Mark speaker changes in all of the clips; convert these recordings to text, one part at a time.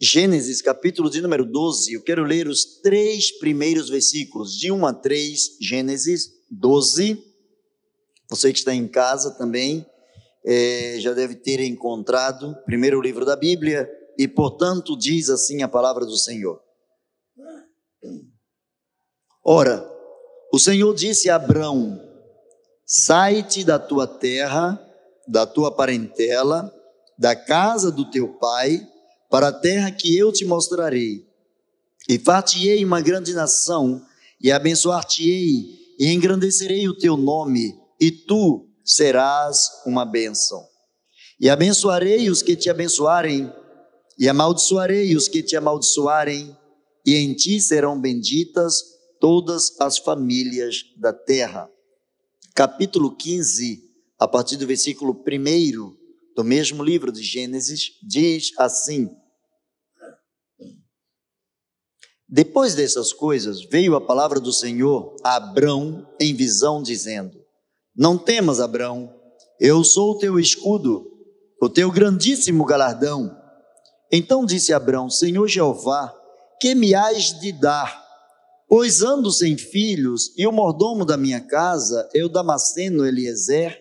Speaker 1: Gênesis, capítulo de número 12, eu quero ler os três primeiros versículos, de 1 a 3, Gênesis 12. Você que está em casa também é, já deve ter encontrado o primeiro livro da Bíblia, e portanto diz assim a palavra do Senhor. Ora, o Senhor disse a Abrão: Sai-te da tua terra, da tua parentela, da casa do teu pai, para a terra que eu te mostrarei. E far-te-ei uma grande nação, e abençoar-te-ei, e engrandecerei o teu nome, e tu serás uma bênção. E abençoarei os que te abençoarem, e amaldiçoarei os que te amaldiçoarem, e em ti serão benditas todas as famílias da terra. Capítulo 15, a partir do versículo 1 do mesmo livro de Gênesis, diz assim: Depois dessas coisas, veio a palavra do Senhor a Abrão em visão, dizendo: Não temas, Abrão, eu sou o teu escudo, o teu grandíssimo galardão. Então disse Abrão: Senhor Jeová, que me hás de dar? Pois ando sem filhos, e o mordomo da minha casa é o Damasceno Eliezer.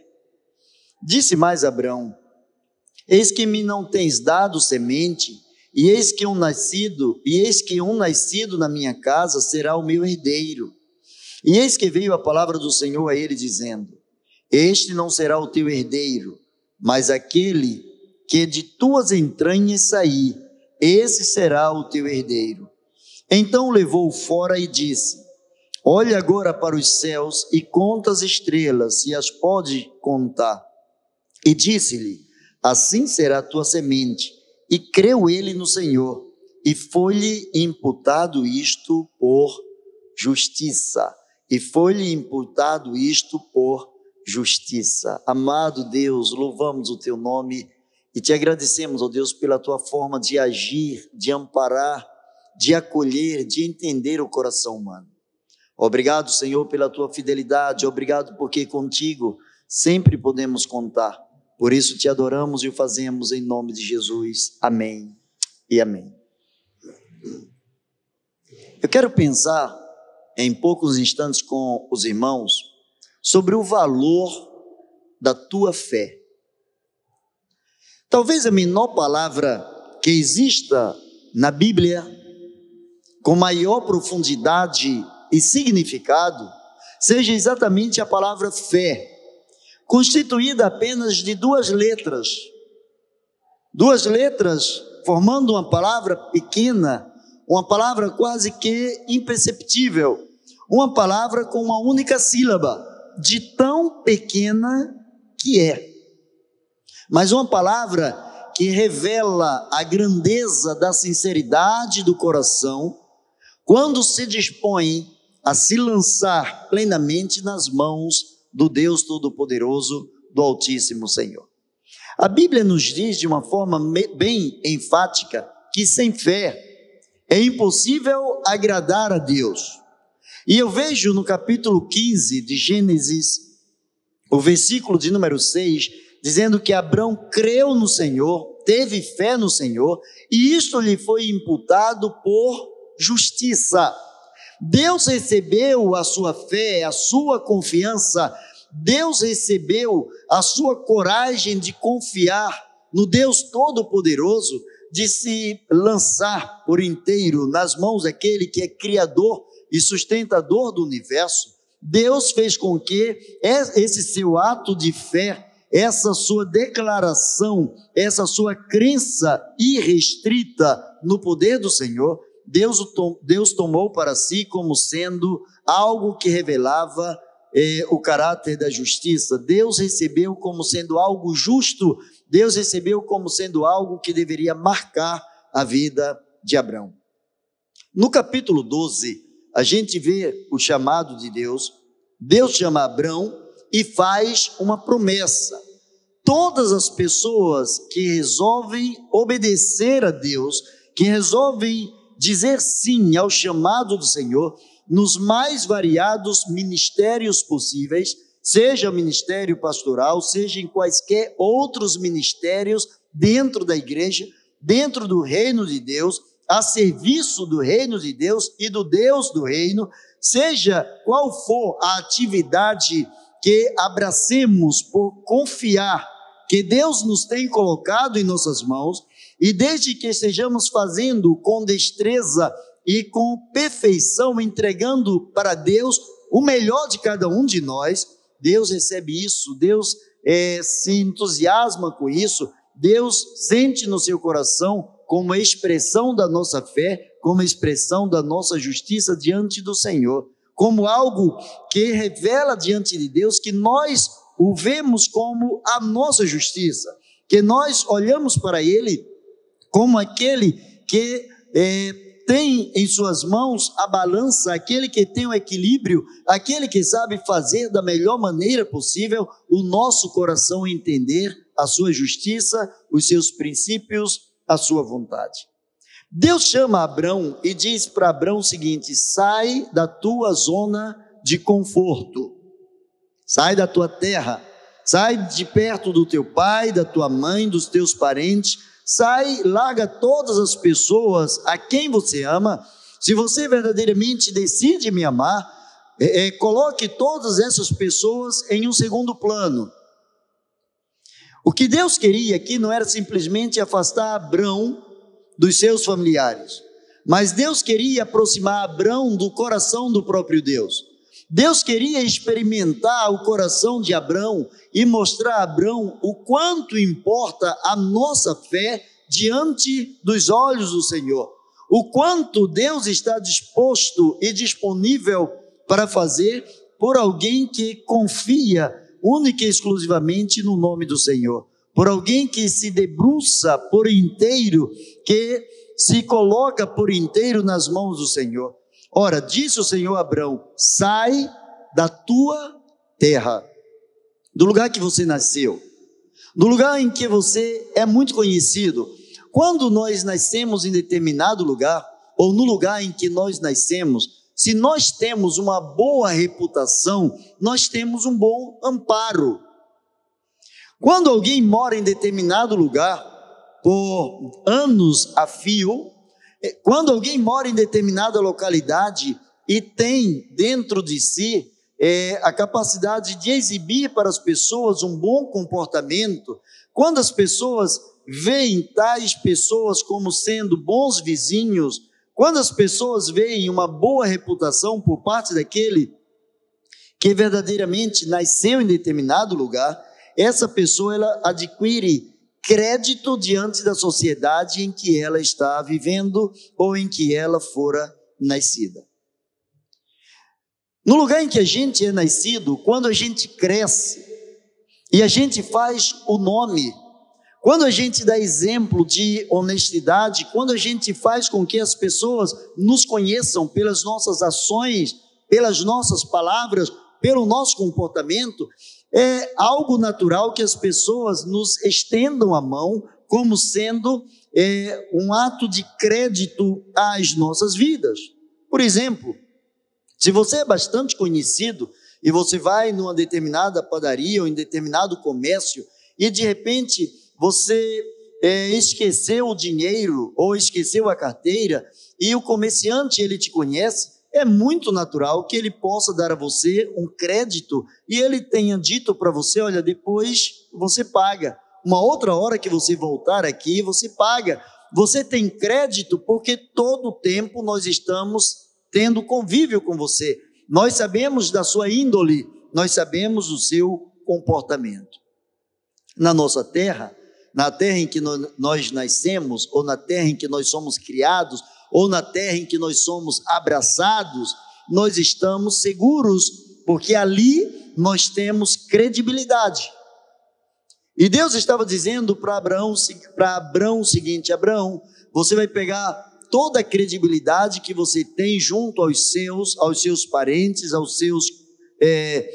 Speaker 1: Disse mais Abrão: Eis que me não tens dado semente, e eis que um nascido, e eis que um nascido na minha casa será o meu herdeiro. E eis que veio a palavra do Senhor a ele dizendo: Este não será o teu herdeiro, mas aquele que de tuas entranhas sair, esse será o teu herdeiro. Então levou fora e disse: Olha agora para os céus e conta as estrelas, se as pode contar. E disse-lhe: Assim será a tua semente e creu ele no Senhor, e foi-lhe imputado isto por justiça. E foi-lhe imputado isto por justiça. Amado Deus, louvamos o teu nome e te agradecemos, ó Deus, pela tua forma de agir, de amparar, de acolher, de entender o coração humano. Obrigado, Senhor, pela tua fidelidade, obrigado porque contigo sempre podemos contar. Por isso te adoramos e o fazemos em nome de Jesus. Amém e amém. Eu quero pensar em poucos instantes com os irmãos sobre o valor da tua fé. Talvez a menor palavra que exista na Bíblia com maior profundidade e significado seja exatamente a palavra fé constituída apenas de duas letras. Duas letras formando uma palavra pequena, uma palavra quase que imperceptível, uma palavra com uma única sílaba, de tão pequena que é. Mas uma palavra que revela a grandeza da sinceridade do coração quando se dispõe a se lançar plenamente nas mãos do Deus Todo-Poderoso, do Altíssimo Senhor. A Bíblia nos diz de uma forma bem enfática que sem fé é impossível agradar a Deus. E eu vejo no capítulo 15 de Gênesis, o versículo de número 6, dizendo que Abraão creu no Senhor, teve fé no Senhor, e isto lhe foi imputado por justiça. Deus recebeu a sua fé, a sua confiança, Deus recebeu a sua coragem de confiar no Deus Todo-Poderoso, de se lançar por inteiro nas mãos daquele que é Criador e sustentador do universo. Deus fez com que esse seu ato de fé, essa sua declaração, essa sua crença irrestrita no poder do Senhor, Deus, Deus tomou para si como sendo algo que revelava eh, o caráter da justiça. Deus recebeu como sendo algo justo, Deus recebeu como sendo algo que deveria marcar a vida de Abraão. No capítulo 12, a gente vê o chamado de Deus. Deus chama Abraão e faz uma promessa. Todas as pessoas que resolvem obedecer a Deus, que resolvem dizer sim ao chamado do Senhor, nos mais variados ministérios possíveis, seja o ministério pastoral, seja em quaisquer outros ministérios dentro da igreja, dentro do reino de Deus, a serviço do reino de Deus e do Deus do reino, seja qual for a atividade que abracemos por confiar que Deus nos tem colocado em nossas mãos, e desde que estejamos fazendo com destreza e com perfeição, entregando para Deus o melhor de cada um de nós, Deus recebe isso, Deus é, se entusiasma com isso, Deus sente no seu coração como expressão da nossa fé, como expressão da nossa justiça diante do Senhor, como algo que revela diante de Deus que nós o vemos como a nossa justiça, que nós olhamos para Ele como aquele que é, tem em suas mãos a balança, aquele que tem o equilíbrio, aquele que sabe fazer da melhor maneira possível o nosso coração entender a sua justiça, os seus princípios, a sua vontade. Deus chama Abrão e diz para Abrão o seguinte: sai da tua zona de conforto, sai da tua terra, sai de perto do teu pai, da tua mãe, dos teus parentes, sai, larga todas as pessoas a quem você ama. Se você verdadeiramente decide me amar, é, é, coloque todas essas pessoas em um segundo plano. O que Deus queria aqui não era simplesmente afastar Abrão dos seus familiares, mas Deus queria aproximar Abrão do coração do próprio Deus. Deus queria experimentar o coração de Abrão e mostrar a Abrão o quanto importa a nossa fé diante dos olhos do Senhor. O quanto Deus está disposto e disponível para fazer por alguém que confia única e exclusivamente no nome do Senhor. Por alguém que se debruça por inteiro, que se coloca por inteiro nas mãos do Senhor. Ora, disse o Senhor a Abraão: sai da tua terra, do lugar que você nasceu, do lugar em que você é muito conhecido. Quando nós nascemos em determinado lugar, ou no lugar em que nós nascemos, se nós temos uma boa reputação, nós temos um bom amparo. Quando alguém mora em determinado lugar por anos a fio, quando alguém mora em determinada localidade e tem dentro de si é, a capacidade de exibir para as pessoas um bom comportamento, quando as pessoas veem tais pessoas como sendo bons vizinhos, quando as pessoas veem uma boa reputação por parte daquele que verdadeiramente nasceu em determinado lugar, essa pessoa ela adquire crédito diante da sociedade em que ela está vivendo ou em que ela fora nascida. No lugar em que a gente é nascido, quando a gente cresce e a gente faz o nome quando a gente dá exemplo de honestidade, quando a gente faz com que as pessoas nos conheçam pelas nossas ações, pelas nossas palavras, pelo nosso comportamento, é algo natural que as pessoas nos estendam a mão como sendo é, um ato de crédito às nossas vidas. Por exemplo, se você é bastante conhecido e você vai numa determinada padaria ou em determinado comércio e de repente você é, esqueceu o dinheiro ou esqueceu a carteira e o comerciante ele te conhece, é muito natural que ele possa dar a você um crédito e ele tenha dito para você: olha, depois você paga. Uma outra hora que você voltar aqui, você paga. Você tem crédito porque todo o tempo nós estamos tendo convívio com você. Nós sabemos da sua índole, nós sabemos do seu comportamento. Na nossa terra, na terra em que nós nascemos, ou na terra em que nós somos criados, ou na terra em que nós somos abraçados, nós estamos seguros, porque ali nós temos credibilidade. E Deus estava dizendo para Abraão, para Abraão o seguinte: Abraão, você vai pegar toda a credibilidade que você tem junto aos seus, aos seus parentes, aos seus é,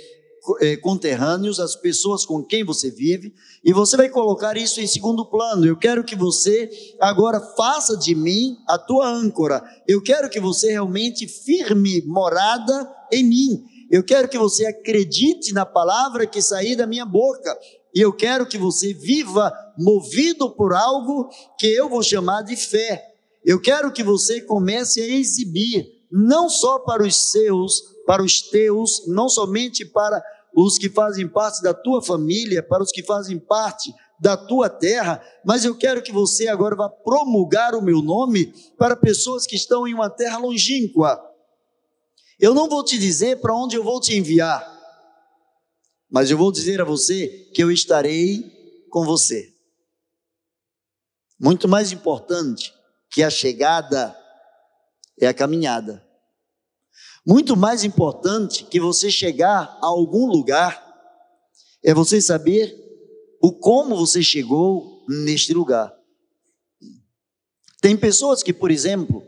Speaker 1: é, conterrâneos, as pessoas com quem você vive, e você vai colocar isso em segundo plano. Eu quero que você agora faça de mim a tua âncora. Eu quero que você realmente firme morada em mim. Eu quero que você acredite na palavra que sair da minha boca. E eu quero que você viva movido por algo que eu vou chamar de fé. Eu quero que você comece a exibir, não só para os seus, para os teus, não somente para os que fazem parte da tua família, para os que fazem parte da tua terra, mas eu quero que você agora vá promulgar o meu nome para pessoas que estão em uma terra longínqua. Eu não vou te dizer para onde eu vou te enviar, mas eu vou dizer a você que eu estarei com você. Muito mais importante que a chegada é a caminhada. Muito mais importante que você chegar a algum lugar é você saber o como você chegou neste lugar. Tem pessoas que, por exemplo,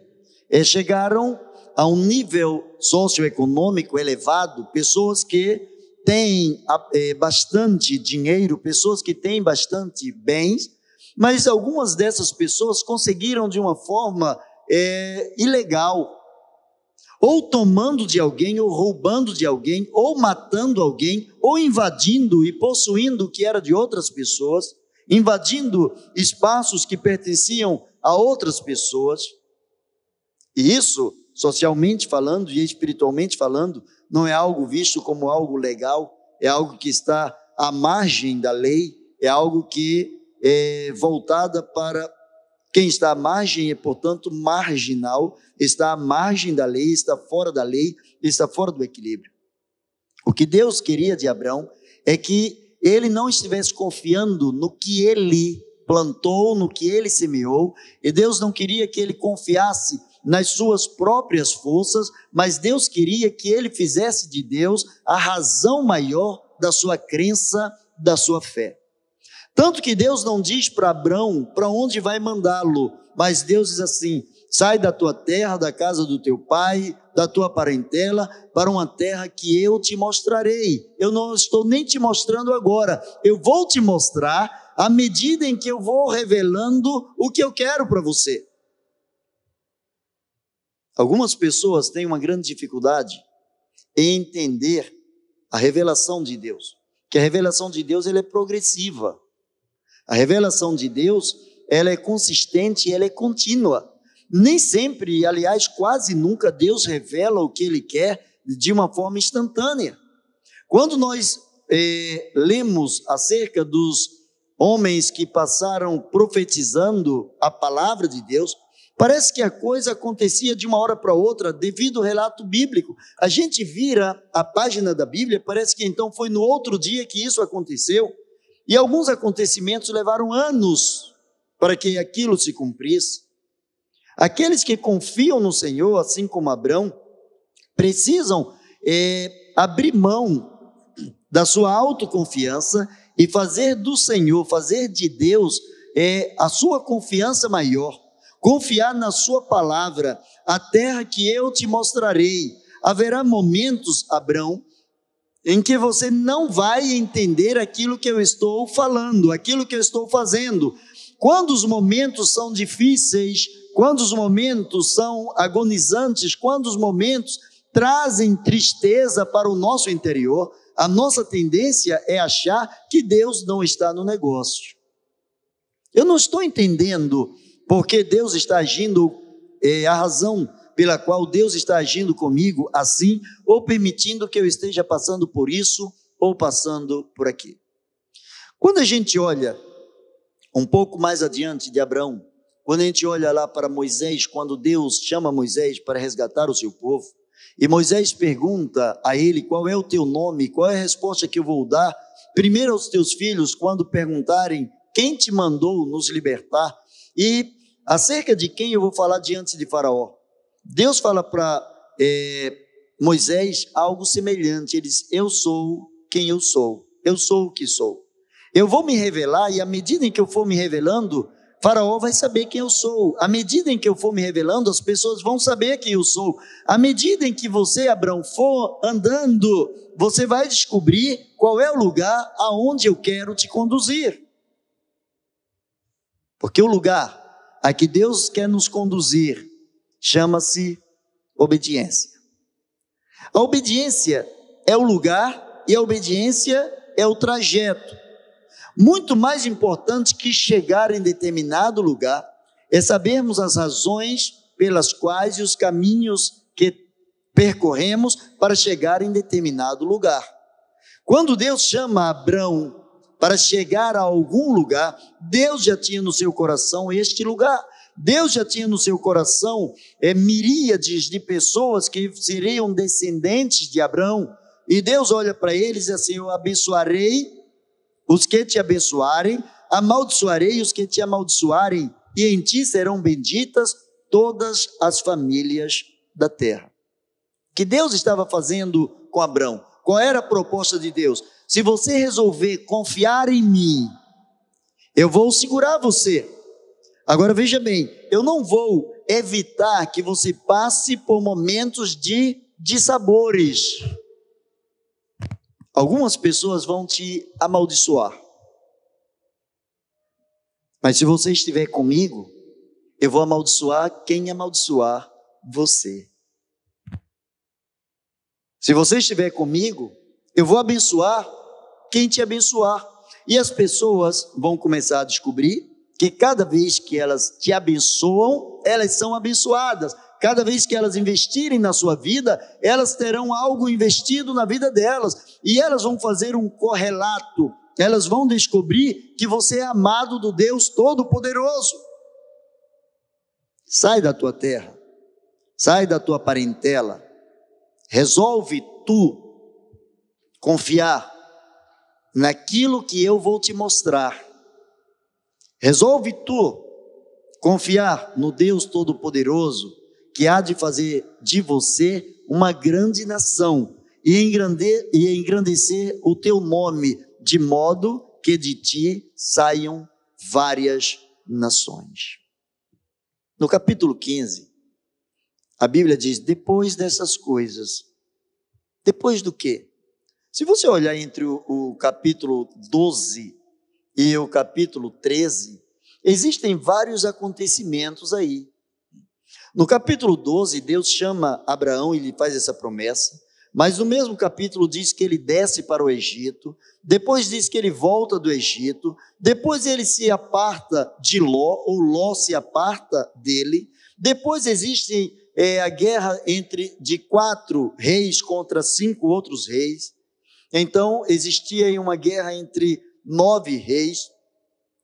Speaker 1: é, chegaram a um nível socioeconômico elevado, pessoas que têm é, bastante dinheiro, pessoas que têm bastante bens, mas algumas dessas pessoas conseguiram de uma forma é, ilegal, ou tomando de alguém, ou roubando de alguém, ou matando alguém, ou invadindo e possuindo o que era de outras pessoas, invadindo espaços que pertenciam a outras pessoas. E isso, socialmente falando e espiritualmente falando, não é algo visto como algo legal, é algo que está à margem da lei, é algo que é voltada para quem está à margem é, portanto, marginal, está à margem da lei, está fora da lei, está fora do equilíbrio. O que Deus queria de Abraão é que ele não estivesse confiando no que ele plantou, no que ele semeou, e Deus não queria que ele confiasse nas suas próprias forças, mas Deus queria que ele fizesse de Deus a razão maior da sua crença, da sua fé. Tanto que Deus não diz para Abraão para onde vai mandá-lo, mas Deus diz assim: sai da tua terra, da casa do teu pai, da tua parentela, para uma terra que eu te mostrarei. Eu não estou nem te mostrando agora, eu vou te mostrar à medida em que eu vou revelando o que eu quero para você. Algumas pessoas têm uma grande dificuldade em entender a revelação de Deus, que a revelação de Deus ela é progressiva. A revelação de Deus, ela é consistente, ela é contínua. Nem sempre, aliás, quase nunca Deus revela o que ele quer de uma forma instantânea. Quando nós eh, lemos acerca dos homens que passaram profetizando a palavra de Deus, parece que a coisa acontecia de uma hora para outra devido ao relato bíblico. A gente vira a página da Bíblia, parece que então foi no outro dia que isso aconteceu. E alguns acontecimentos levaram anos para que aquilo se cumprisse. Aqueles que confiam no Senhor, assim como Abraão, precisam é, abrir mão da sua autoconfiança e fazer do Senhor, fazer de Deus é, a sua confiança maior, confiar na Sua palavra, a terra que eu te mostrarei. Haverá momentos, Abraão, em que você não vai entender aquilo que eu estou falando, aquilo que eu estou fazendo. Quando os momentos são difíceis, quando os momentos são agonizantes, quando os momentos trazem tristeza para o nosso interior, a nossa tendência é achar que Deus não está no negócio. Eu não estou entendendo porque Deus está agindo, é, a razão pela qual Deus está agindo comigo assim, ou permitindo que eu esteja passando por isso ou passando por aqui. Quando a gente olha um pouco mais adiante de Abraão, quando a gente olha lá para Moisés, quando Deus chama Moisés para resgatar o seu povo, e Moisés pergunta a ele qual é o teu nome, qual é a resposta que eu vou dar, primeiro aos teus filhos, quando perguntarem quem te mandou nos libertar, e acerca de quem eu vou falar diante de Faraó. Deus fala para é, Moisés algo semelhante. Ele diz: Eu sou quem eu sou, eu sou o que sou. Eu vou me revelar, e à medida em que eu for me revelando, Faraó vai saber quem eu sou. À medida em que eu for me revelando, as pessoas vão saber quem eu sou. À medida em que você, Abraão, for andando, você vai descobrir qual é o lugar aonde eu quero te conduzir. Porque o lugar a que Deus quer nos conduzir chama-se obediência. A obediência é o lugar e a obediência é o trajeto. Muito mais importante que chegar em determinado lugar é sabermos as razões pelas quais e os caminhos que percorremos para chegar em determinado lugar. Quando Deus chama Abraão para chegar a algum lugar, Deus já tinha no seu coração este lugar. Deus já tinha no seu coração é, miríades de pessoas que seriam descendentes de Abraão. E Deus olha para eles e assim: Eu abençoarei os que te abençoarem, amaldiçoarei os que te amaldiçoarem, e em ti serão benditas todas as famílias da terra. Que Deus estava fazendo com Abraão? Qual era a proposta de Deus? Se você resolver confiar em mim, eu vou segurar você. Agora veja bem, eu não vou evitar que você passe por momentos de, de sabores. Algumas pessoas vão te amaldiçoar. Mas se você estiver comigo, eu vou amaldiçoar quem amaldiçoar você. Se você estiver comigo, eu vou abençoar quem te abençoar. E as pessoas vão começar a descobrir que cada vez que elas te abençoam, elas são abençoadas. Cada vez que elas investirem na sua vida, elas terão algo investido na vida delas e elas vão fazer um correlato. Elas vão descobrir que você é amado do Deus Todo-Poderoso. Sai da tua terra, sai da tua parentela, resolve tu confiar naquilo que eu vou te mostrar. Resolve tu confiar no Deus Todo-Poderoso que há de fazer de você uma grande nação e engrandecer o teu nome, de modo que de ti saiam várias nações. No capítulo 15, a Bíblia diz: depois dessas coisas, depois do quê? Se você olhar entre o, o capítulo 12 e o capítulo 13, existem vários acontecimentos aí. No capítulo 12, Deus chama Abraão e lhe faz essa promessa, mas no mesmo capítulo diz que ele desce para o Egito, depois diz que ele volta do Egito, depois ele se aparta de Ló, ou Ló se aparta dele, depois existe é, a guerra entre de quatro reis contra cinco outros reis, então existia uma guerra entre nove reis,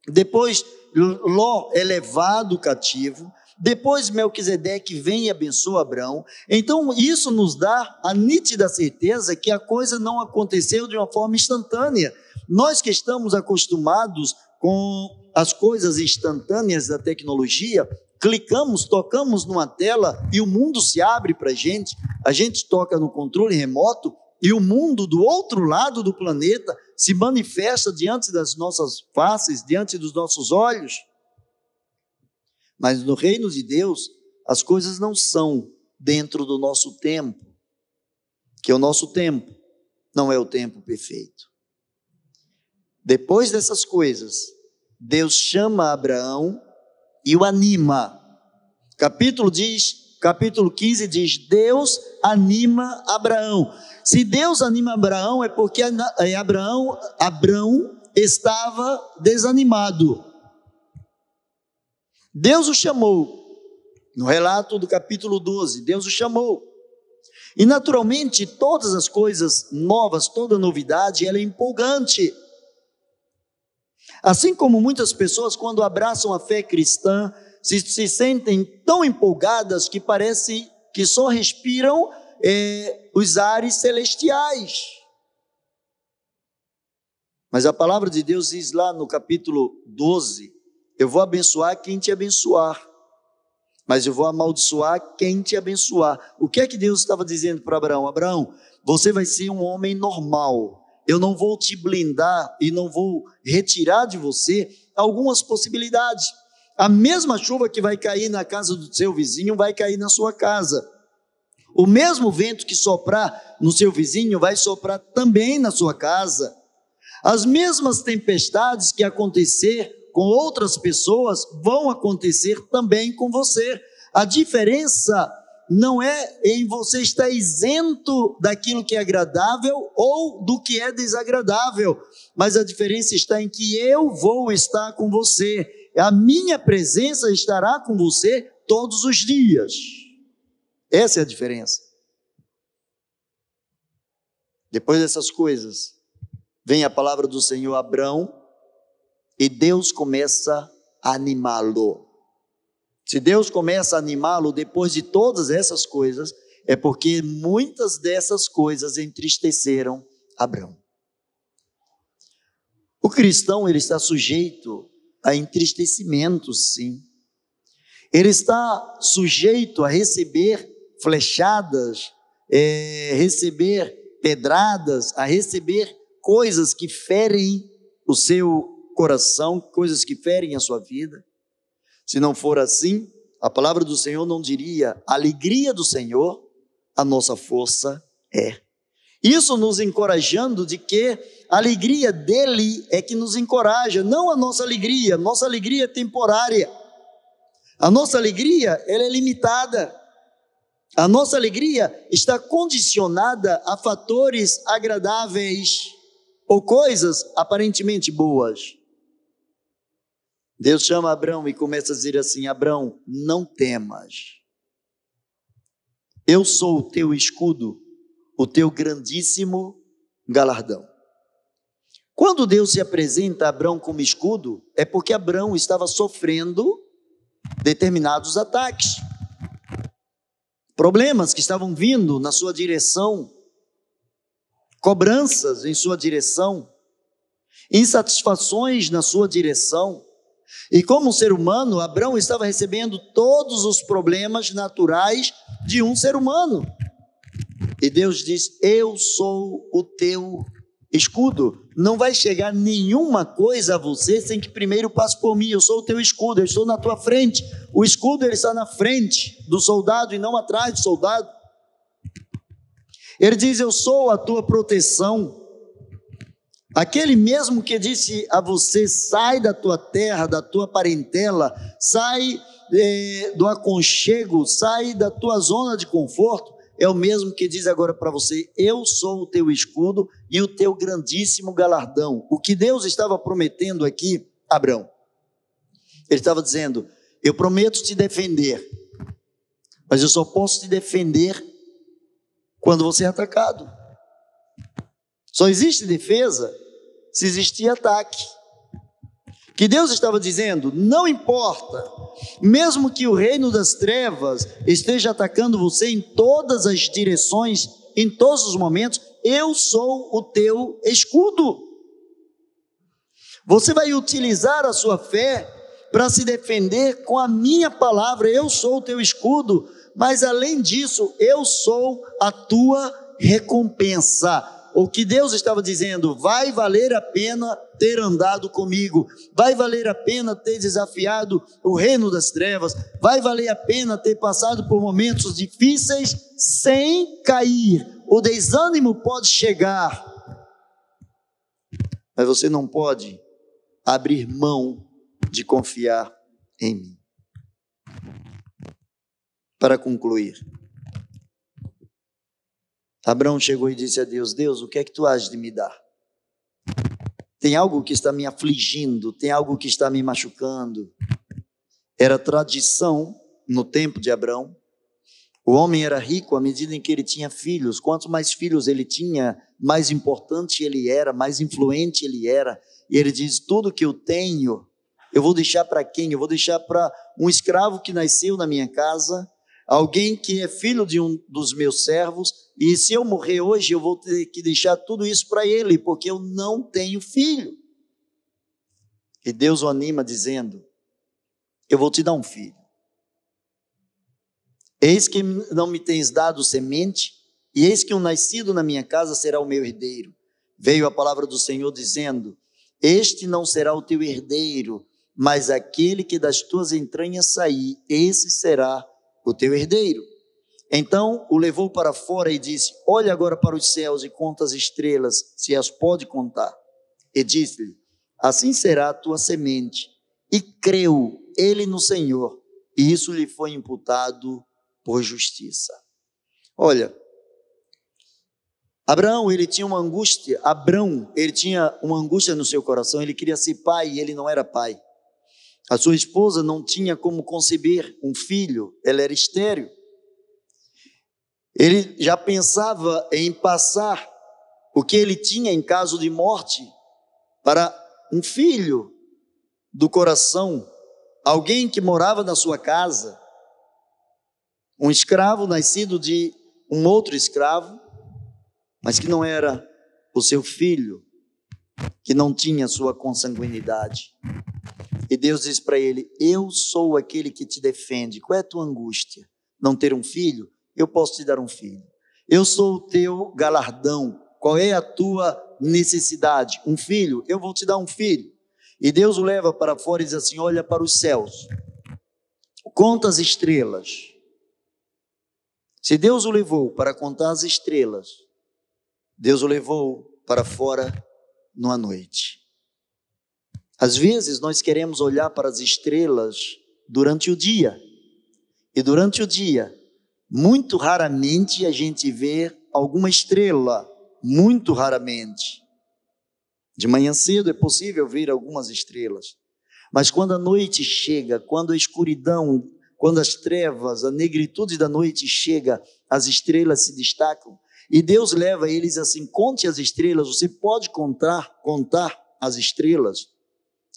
Speaker 1: depois Ló é levado cativo, depois Melquisedeque vem e abençoa Abraão. Então, isso nos dá a nítida certeza que a coisa não aconteceu de uma forma instantânea. Nós que estamos acostumados com as coisas instantâneas da tecnologia, clicamos, tocamos numa tela e o mundo se abre para a gente, a gente toca no controle remoto e o mundo do outro lado do planeta se manifesta diante das nossas faces, diante dos nossos olhos. Mas no reino de Deus, as coisas não são dentro do nosso tempo, que o nosso tempo não é o tempo perfeito. Depois dessas coisas, Deus chama Abraão e o anima. Capítulo diz, capítulo 15 diz: Deus anima Abraão. Se Deus anima Abraão é porque é Abraão, Abraão estava desanimado. Deus o chamou. No relato do capítulo 12, Deus o chamou. E naturalmente, todas as coisas novas, toda novidade, ela é empolgante. Assim como muitas pessoas, quando abraçam a fé cristã, se, se sentem tão empolgadas que parece que só respiram é, os ares celestiais. Mas a palavra de Deus diz lá no capítulo 12, eu vou abençoar quem te abençoar, mas eu vou amaldiçoar quem te abençoar. O que é que Deus estava dizendo para Abraão? Abraão, você vai ser um homem normal. Eu não vou te blindar e não vou retirar de você algumas possibilidades. A mesma chuva que vai cair na casa do seu vizinho vai cair na sua casa. O mesmo vento que soprar no seu vizinho vai soprar também na sua casa. As mesmas tempestades que acontecer com outras pessoas vão acontecer também com você. A diferença não é em você estar isento daquilo que é agradável ou do que é desagradável, mas a diferença está em que eu vou estar com você, a minha presença estará com você todos os dias. Essa é a diferença. Depois dessas coisas, vem a palavra do Senhor a Abrão e Deus começa a animá-lo. Se Deus começa a animá-lo depois de todas essas coisas, é porque muitas dessas coisas entristeceram Abraão. O cristão ele está sujeito a entristecimentos, sim. Ele está sujeito a receber flechadas, é, receber pedradas, a receber coisas que ferem o seu coração, coisas que ferem a sua vida. Se não for assim, a palavra do Senhor não diria: a alegria do Senhor, a nossa força é. Isso nos encorajando de que a alegria dele é que nos encoraja, não a nossa alegria. Nossa alegria é temporária. A nossa alegria, ela é limitada. A nossa alegria está condicionada a fatores agradáveis ou coisas aparentemente boas. Deus chama Abraão e começa a dizer assim: Abraão, não temas. Eu sou o teu escudo, o teu grandíssimo galardão. Quando Deus se apresenta a Abraão como escudo, é porque Abraão estava sofrendo determinados ataques, problemas que estavam vindo na sua direção, cobranças em sua direção, insatisfações na sua direção. E como ser humano, Abraão estava recebendo todos os problemas naturais de um ser humano. E Deus diz: Eu sou o teu escudo. Não vai chegar nenhuma coisa a você sem que primeiro passe por mim. Eu sou o teu escudo, eu estou na tua frente. O escudo ele está na frente do soldado e não atrás do soldado. Ele diz: Eu sou a tua proteção. Aquele mesmo que disse a você: sai da tua terra, da tua parentela, sai eh, do aconchego, sai da tua zona de conforto, é o mesmo que diz agora para você: eu sou o teu escudo e o teu grandíssimo galardão. O que Deus estava prometendo aqui, Abraão? Ele estava dizendo: eu prometo te defender, mas eu só posso te defender quando você é atacado. Só existe defesa se existir ataque. Que Deus estava dizendo: não importa, mesmo que o reino das trevas esteja atacando você em todas as direções, em todos os momentos, eu sou o teu escudo. Você vai utilizar a sua fé para se defender com a minha palavra, eu sou o teu escudo, mas além disso, eu sou a tua recompensa. O que Deus estava dizendo, vai valer a pena ter andado comigo, vai valer a pena ter desafiado o reino das trevas, vai valer a pena ter passado por momentos difíceis sem cair. O desânimo pode chegar, mas você não pode abrir mão de confiar em mim para concluir. Abraão chegou e disse a Deus: Deus, o que é que tu has de me dar? Tem algo que está me afligindo, tem algo que está me machucando. Era tradição no tempo de Abraão. O homem era rico à medida em que ele tinha filhos. Quanto mais filhos ele tinha, mais importante ele era, mais influente ele era. E ele diz: Tudo que eu tenho, eu vou deixar para quem? Eu vou deixar para um escravo que nasceu na minha casa, alguém que é filho de um dos meus servos, e se eu morrer hoje, eu vou ter que deixar tudo isso para ele, porque eu não tenho filho. E Deus o anima dizendo: Eu vou te dar um filho. Eis que não me tens dado semente, e eis que um nascido na minha casa será o meu herdeiro. Veio a palavra do Senhor dizendo: Este não será o teu herdeiro, mas aquele que das tuas entranhas sair, esse será o teu herdeiro. Então o levou para fora e disse: Olha agora para os céus e conta as estrelas, se as pode contar. E disse-lhe: Assim será a tua semente. E creu ele no Senhor, e isso lhe foi imputado por justiça. Olha, Abraão, ele tinha uma angústia, Abraão, ele tinha uma angústia no seu coração, ele queria ser pai e ele não era pai. A sua esposa não tinha como conceber um filho, ela era estéril. Ele já pensava em passar o que ele tinha em caso de morte para um filho do coração, alguém que morava na sua casa, um escravo nascido de um outro escravo, mas que não era o seu filho, que não tinha sua consanguinidade. E Deus diz para ele: Eu sou aquele que te defende. Qual é a tua angústia? Não ter um filho? Eu posso te dar um filho. Eu sou o teu galardão. Qual é a tua necessidade? Um filho? Eu vou te dar um filho. E Deus o leva para fora e diz assim: Olha para os céus, conta as estrelas. Se Deus o levou para contar as estrelas, Deus o levou para fora numa noite. Às vezes nós queremos olhar para as estrelas durante o dia. E durante o dia, muito raramente a gente vê alguma estrela, muito raramente. De manhã cedo é possível ver algumas estrelas. Mas quando a noite chega, quando a escuridão, quando as trevas, a negritude da noite chega, as estrelas se destacam. E Deus leva eles assim: conte as estrelas, você pode contar, contar as estrelas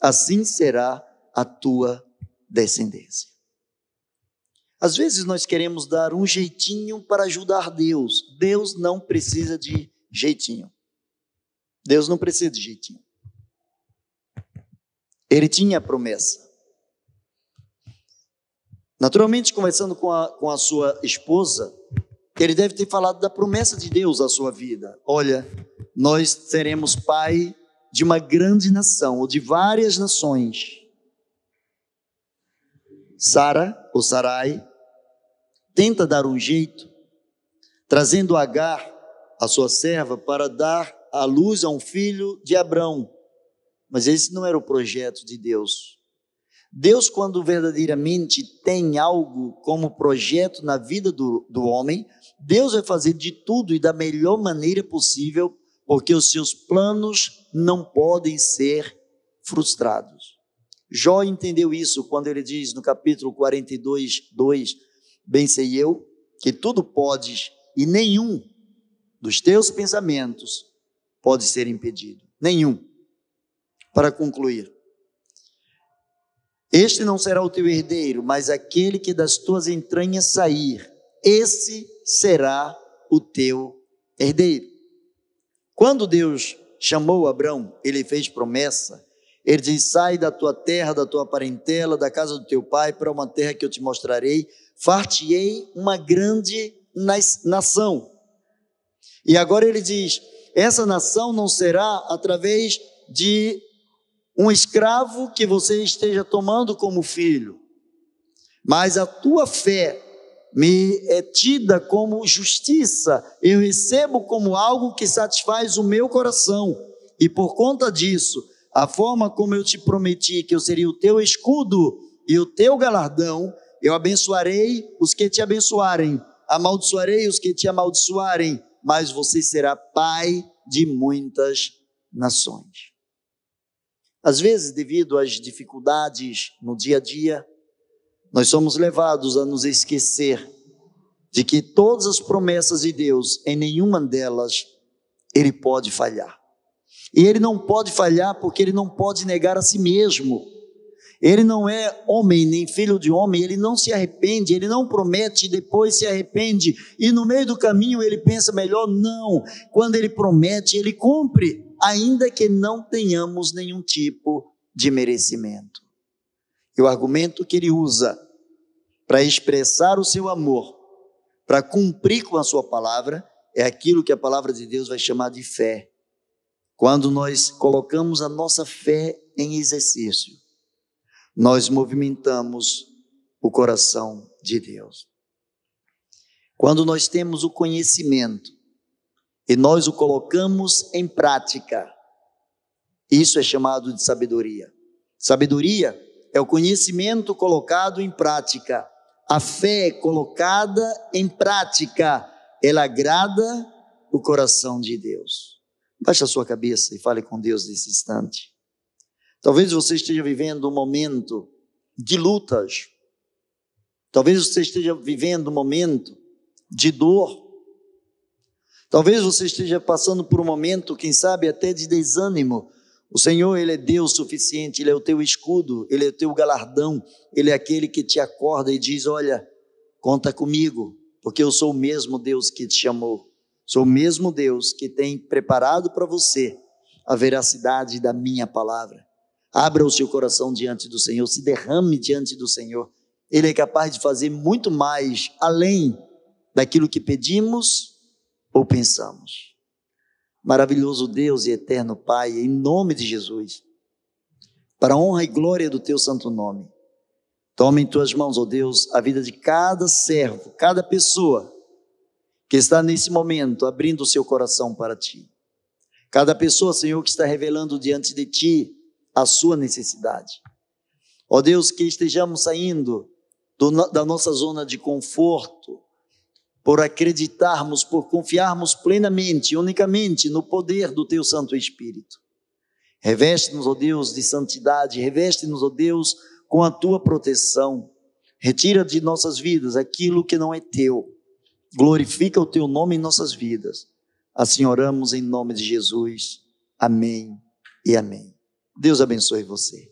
Speaker 1: assim será a tua descendência. Às vezes nós queremos dar um jeitinho para ajudar Deus. Deus não precisa de jeitinho. Deus não precisa de jeitinho. Ele tinha a promessa. Naturalmente, conversando com a, com a sua esposa, ele deve ter falado da promessa de Deus à sua vida. Olha, nós seremos pai de uma grande nação, ou de várias nações. Sara, ou Sarai, tenta dar um jeito, trazendo Agar, a sua serva, para dar a luz a um filho de Abrão. Mas esse não era o projeto de Deus. Deus, quando verdadeiramente tem algo como projeto na vida do, do homem, Deus vai fazer de tudo e da melhor maneira possível porque os seus planos não podem ser frustrados. Jó entendeu isso quando ele diz no capítulo 42, 2: Bem sei eu que tudo podes e nenhum dos teus pensamentos pode ser impedido. Nenhum. Para concluir, este não será o teu herdeiro, mas aquele que das tuas entranhas sair, esse será o teu herdeiro. Quando Deus chamou Abraão, ele fez promessa. Ele diz: Sai da tua terra, da tua parentela, da casa do teu pai, para uma terra que eu te mostrarei. Fartiei uma grande nação. E agora ele diz: Essa nação não será através de um escravo que você esteja tomando como filho, mas a tua fé me é tida como justiça, eu recebo como algo que satisfaz o meu coração, e por conta disso, a forma como eu te prometi que eu seria o teu escudo e o teu galardão, eu abençoarei os que te abençoarem, amaldiçoarei os que te amaldiçoarem, mas você será pai de muitas nações. Às vezes, devido às dificuldades no dia a dia, nós somos levados a nos esquecer de que todas as promessas de Deus, em nenhuma delas, ele pode falhar. E ele não pode falhar porque ele não pode negar a si mesmo. Ele não é homem nem filho de homem, ele não se arrepende, ele não promete e depois se arrepende, e no meio do caminho ele pensa melhor, não. Quando ele promete, ele cumpre, ainda que não tenhamos nenhum tipo de merecimento. E o argumento que ele usa para expressar o seu amor, para cumprir com a sua palavra, é aquilo que a palavra de Deus vai chamar de fé. Quando nós colocamos a nossa fé em exercício. nós movimentamos o coração de Deus. Quando nós temos o conhecimento e nós o colocamos em prática, isso é chamado de sabedoria. Sabedoria é o conhecimento colocado em prática. A fé colocada em prática, ela agrada o coração de Deus. Baixe a sua cabeça e fale com Deus nesse instante. Talvez você esteja vivendo um momento de lutas. Talvez você esteja vivendo um momento de dor. Talvez você esteja passando por um momento, quem sabe, até de desânimo. O Senhor, Ele é Deus suficiente, Ele é o teu escudo, Ele é o teu galardão, Ele é aquele que te acorda e diz: Olha, conta comigo, porque eu sou o mesmo Deus que te chamou, sou o mesmo Deus que tem preparado para você a veracidade da minha palavra. Abra o seu coração diante do Senhor, se derrame diante do Senhor. Ele é capaz de fazer muito mais além daquilo que pedimos ou pensamos. Maravilhoso Deus e eterno Pai, em nome de Jesus, para a honra e glória do teu santo nome, toma em tuas mãos, ó Deus, a vida de cada servo, cada pessoa que está nesse momento abrindo o seu coração para ti. Cada pessoa, Senhor, que está revelando diante de ti a sua necessidade. Ó Deus, que estejamos saindo do, da nossa zona de conforto, por acreditarmos, por confiarmos plenamente, unicamente no poder do Teu Santo Espírito. Reveste-nos, ó Deus, de santidade, reveste-nos, ó Deus, com a Tua proteção. Retira de nossas vidas aquilo que não é Teu. Glorifica o Teu nome em nossas vidas. Assim oramos em nome de Jesus. Amém e amém. Deus abençoe você.